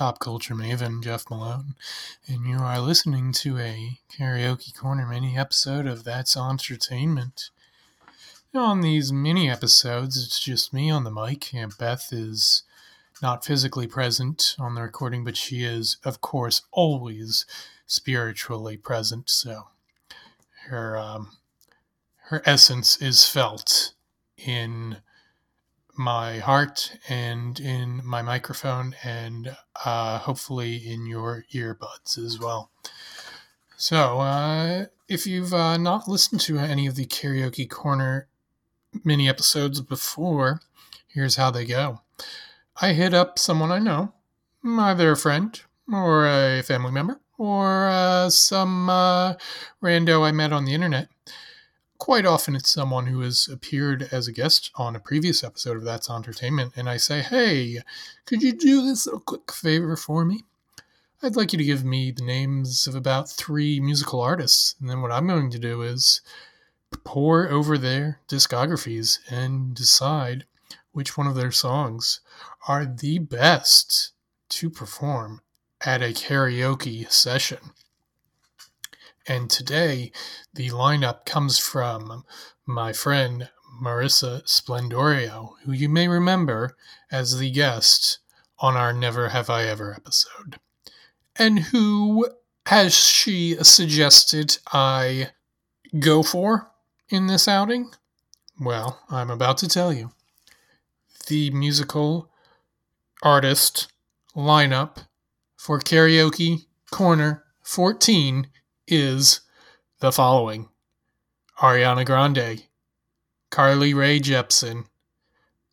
pop culture maven, Jeff Malone, and you are listening to a karaoke korner mini episode of That's Auntertainment. On these mini episodes, it's just me on the mic, and Beth is not physically present on the recording, but she is, of course, always spiritually present. So her um, her essence is felt in my heart and in my microphone and uh, hopefully in your earbuds as well. So, uh, if you've uh, not listened to any of the Karaoke Korner mini episodes before, here's how they go. I hit up someone I know, either a friend or a family member or uh, some uh, rando I met on the internet quite often it's someone who has appeared as a guest on a previous episode of That's Auntertainment, and I say, hey, could you do this little quick favor for me? I'd like you to give me the names of about three musical artists, and then what I'm going to do is pour over their discographies and decide which one of their songs are the best to perform at a karaoke session. And today, the lineup comes from my friend Marissa Sblendorio, who you may remember as the guest on our Never Have I Ever episode. And who has she suggested I go for in this outing? Well, I'm about to tell you. The musical artist lineup for Karaoke Korner 14 is the following Ariana Grande, Carly Rae Jepsen,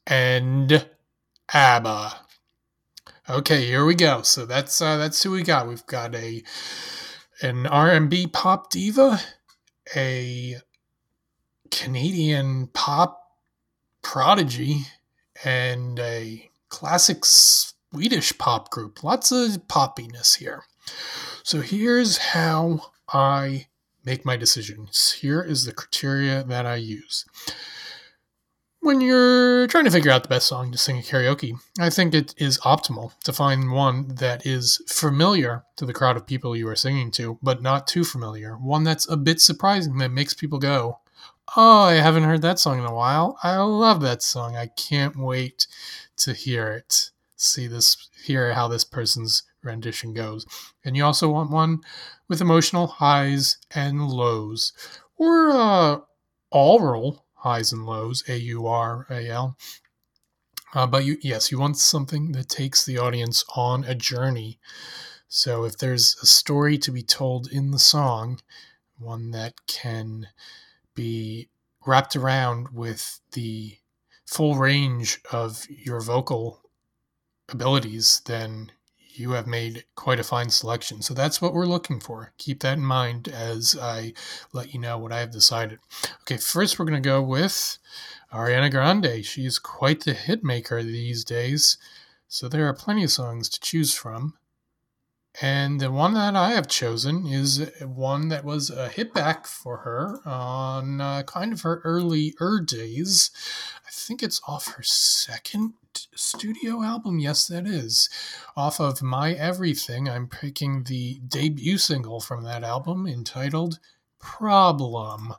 and ABBA. Okay, here we go. So that's uh, that's who we got. We've got a an R&B pop diva, a Canadian pop prodigy, and a classic Swedish pop group. Lots of poppiness here. So here's how I make my decisions. Here is the criteria that I use. When you're trying to figure out the best song to sing at karaoke, I think it is optimal to find one that is familiar to the crowd of people you are singing to, but not too familiar. One that's a bit surprising that makes people go, Oh, I haven't heard that song in a while. I love that song. I can't wait to hear it. See this, hear how this person's rendition goes. And you also want one with emotional highs and lows, or uh, aural highs and lows, A U R A L. Uh, but you, yes, you want something that takes the audience on a journey. So if there's a story to be told in the song, one that can be wrapped around with the full range of your vocal abilities, then you have made quite a fine selection. So that's what we're looking for. Keep that in mind as I let you know what I have decided. Okay, first we're going to go with Ariana Grande. She's quite the hit maker these days. So there are plenty of songs to choose from. And the one that I have chosen is one that was a hit back for her on uh, kind of her early er days. I think it's off her second studio album. Yes, that is. Off of My Everything, I'm picking the debut single from that album entitled Problem.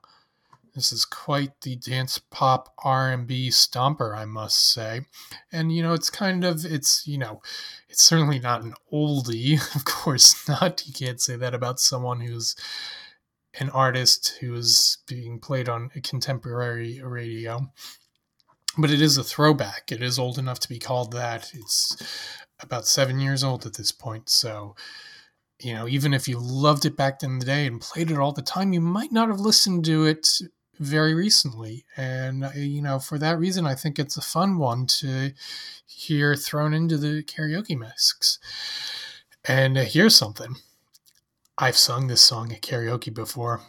This is quite the dance pop R&B stomper, I must say. And you know, it's kind of it's, you know, it's certainly not an oldie, of course not. You can't say that about someone who's an artist who is being played on a contemporary radio. But it is a throwback. It is old enough to be called that. It's about seven years old at this point. So, you know, even if you loved it back in the day and played it all the time, you might not have listened to it very recently. And, uh, you know, for that reason, I think it's a fun one to hear thrown into the karaoke mix. And uh, here's something I've sung this song at karaoke before.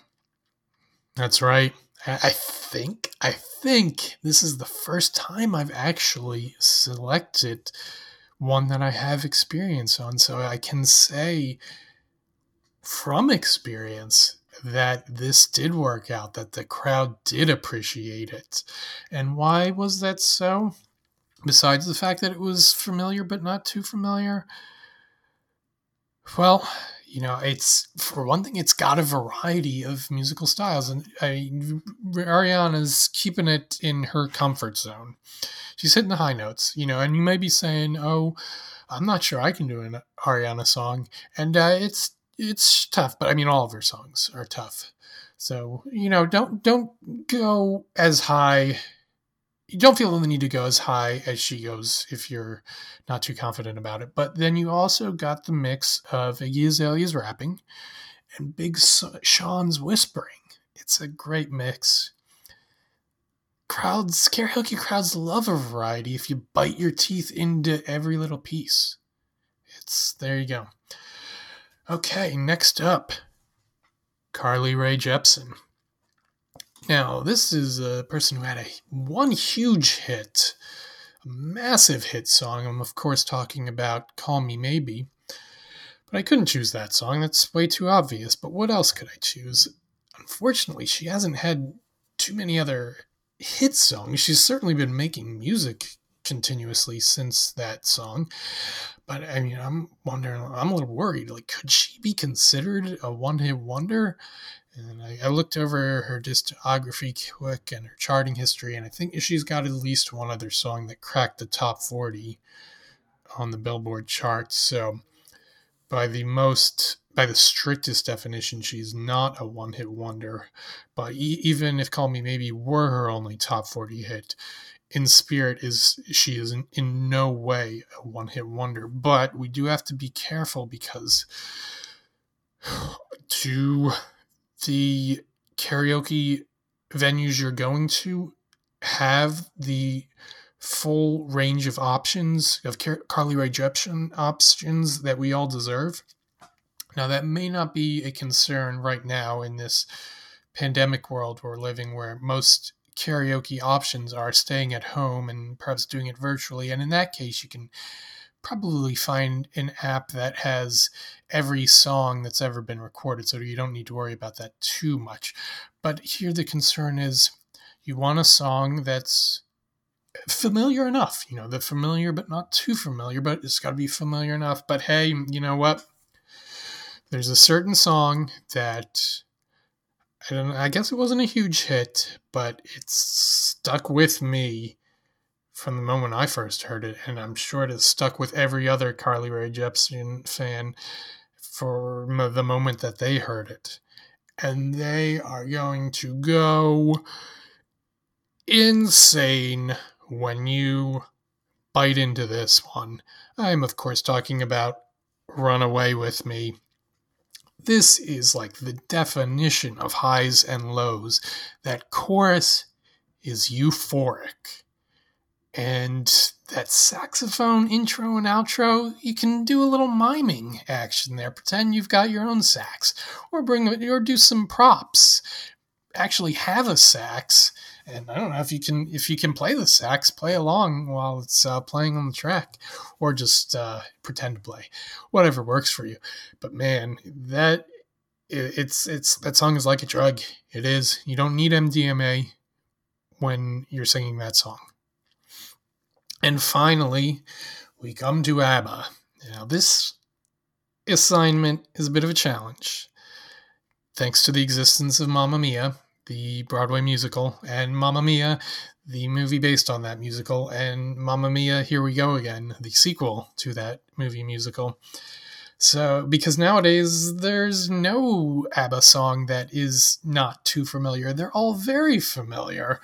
That's right. I think, I think this is the first time I've actually selected one that I have experience on. So I can say from experience that this did work out, that the crowd did appreciate it. And why was that so? besides the fact that it was familiar but not too familiar? Well, you know, it's for one thing, it's got a variety of musical styles, and I, Ariana's keeping it in her comfort zone. She's hitting the high notes, you know, and you may be saying, "Oh, I'm not sure I can do an Ariana song," and uh, it's it's tough, but I mean, all of her songs are tough. So you know, don't don't go as high you don't feel the need to go as high as she goes if you're not too confident about it. But then you also got the mix of Iggy Azalea's rapping and Big Sean's whispering. It's a great mix. Crowds, karaoke crowds love a variety if you bite your teeth into every little piece. It's there you go. Okay, next up, Carly Rae Jepsen. Now, this is a person who had a one huge hit, a massive hit song. I'm of course talking about "Call Me Maybe," but I couldn't choose that song. That's way too obvious. But what else could I choose? Unfortunately, she hasn't had too many other hit songs. She's certainly been making music continuously since that song. But I mean, I'm wondering, I'm a little worried. Like, could she be considered a one hit wonder? And I, I, looked over her discography quick and her charting history, and I think she's got at least one other song that cracked the top 40 on the Billboard charts. So, by the most, by the strictest definition, she's not a one hit wonder. But e- even if Call Me Maybe were her only top 40 hit, in spirit is she is in, in no way a one hit wonder. But we do have to be careful because to the karaoke venues you're going to have the full range of options of Car- Carly Rae Jepsen options that we all deserve. Now that may not be a concern right now in this pandemic world we're living where most karaoke options are staying at home and perhaps doing it virtually and in that case you can probably find an app that has every song that's ever been recorded, so you don't need to worry about that too much. But here the concern is you want a song that's familiar enough, you know, the familiar but not too familiar, but it's got to be familiar enough. But hey, you know what? There's a certain song that I don't I guess it wasn't a huge hit, but it's stuck with me from the moment I first heard it, and I'm sure it has stuck with every other Carly Rae Jepsen fan for the moment that they heard it. And they are going to go insane when you bite into this one. I'm, of course, talking about Run Away With Me. This is like the definition of highs and lows. That chorus is euphoric and that saxophone intro and outro, you can do a little miming action there. Pretend you've got your own sax, or bring or do some props. Actually, have a sax, and I don't know if you can if you can play the sax, play along while it's uh, playing on the track, or just uh, pretend to play, whatever works for you. But man, that it's it's that song is like a drug. It is. You don't need MDMA when you're singing that song. And finally, we come to ABBA. Now, this assignment is a bit of a challenge. Thanks to the existence of Mamma Mia, the Broadway musical, and Mamma Mia, the movie based on that musical, and Mamma Mia, Here We Go Again, the sequel to that movie musical. So, because nowadays there's no ABBA song that is not too familiar. They're all very familiar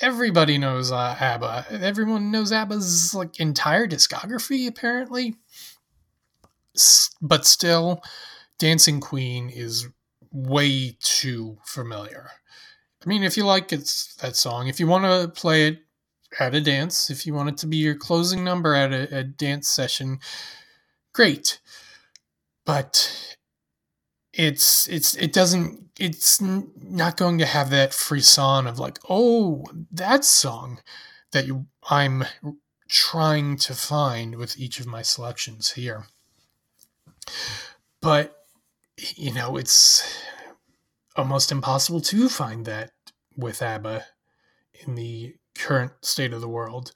everybody knows uh, ABBA. Everyone knows ABBA's like entire discography, apparently. S- but still, Dancing Queen is way too familiar. I mean, if you like it's that song, if you want to play it at a dance, if you want it to be your closing number at a, a dance session, great. But it's it's it doesn't it's not going to have that frisson of like oh that song that you, I'm trying to find with each of my selections here. But you know it's almost impossible to find that with ABBA in the current state of the world.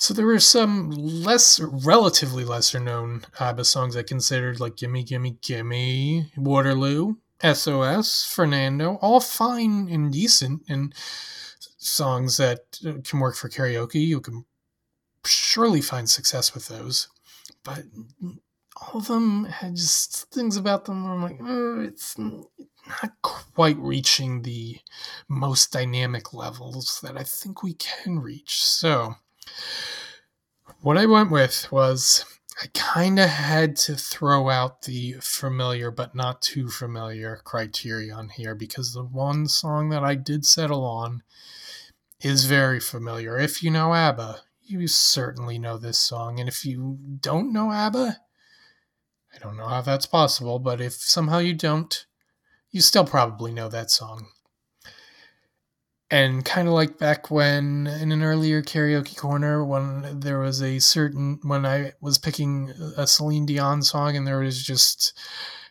So there were some less, relatively lesser known ABBA songs I considered, like Gimme, Gimme, Gimme, Waterloo, SOS, Fernando, all fine and decent, and songs that uh, can work for karaoke. You can surely find success with those. But all of them had just things about them where I'm like, oh, it's not quite reaching the most dynamic levels that I think we can reach. So, what I went with was I kind of had to throw out the familiar but not too familiar criterion here because the one song that I did settle on is very familiar. If you know ABBA, you certainly know this song. And if you don't know ABBA, I don't know how that's possible, but if somehow you don't, you still probably know that song. And kind of like back when in an earlier karaoke korner, when there was a certain, when I was picking a Celine Dion song and there was just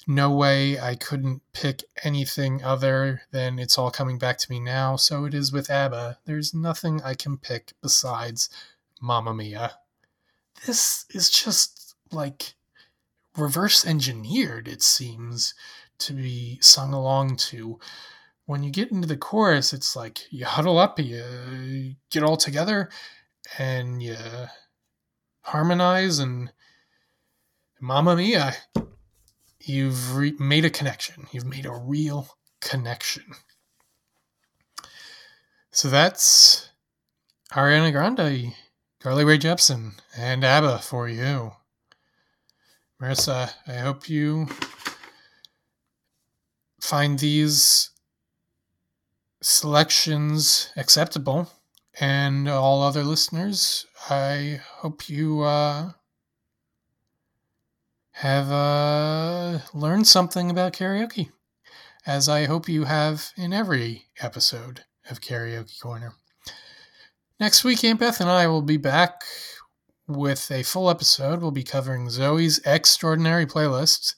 no way I couldn't pick anything other than It's All Coming Back to Me Now. So it is with ABBA. There's nothing I can pick besides Mamma Mia. This is just like reverse engineered, it seems, to be sung along to. When you get into the chorus, it's like you huddle up, you get all together, and you harmonize, and Mamma Mia, you've re- made a connection. You've made a real connection. So that's Ariana Grande, Carly Rae Jepsen, and ABBA for you. Marissa, I hope you find these selections acceptable. And all other listeners, I hope you uh, have uh, learned something about karaoke, as I hope you have in every episode of Karaoke Korner. Next week, Aunt Beth and I will be back with a full episode. We'll be covering Zoey's Extraordinary Playlists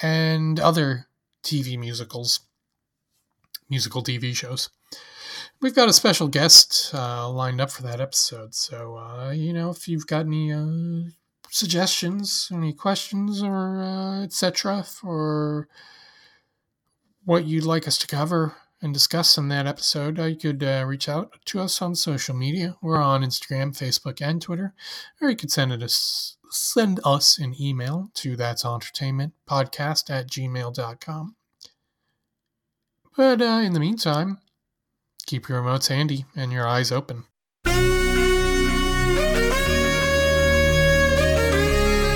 and other TV musicals, musical TV shows. We've got a special guest uh, lined up for that episode. So, uh, you know, if you've got any uh, suggestions, any questions, or uh, etc., for what you'd like us to cover, and discuss in that episode, you could uh, reach out to us on social media. We're on Instagram, Facebook, and Twitter. Or you could send us send us an email to that's auntertainment podcast at gmail.com. But uh, in the meantime, keep your remotes handy and your eyes open.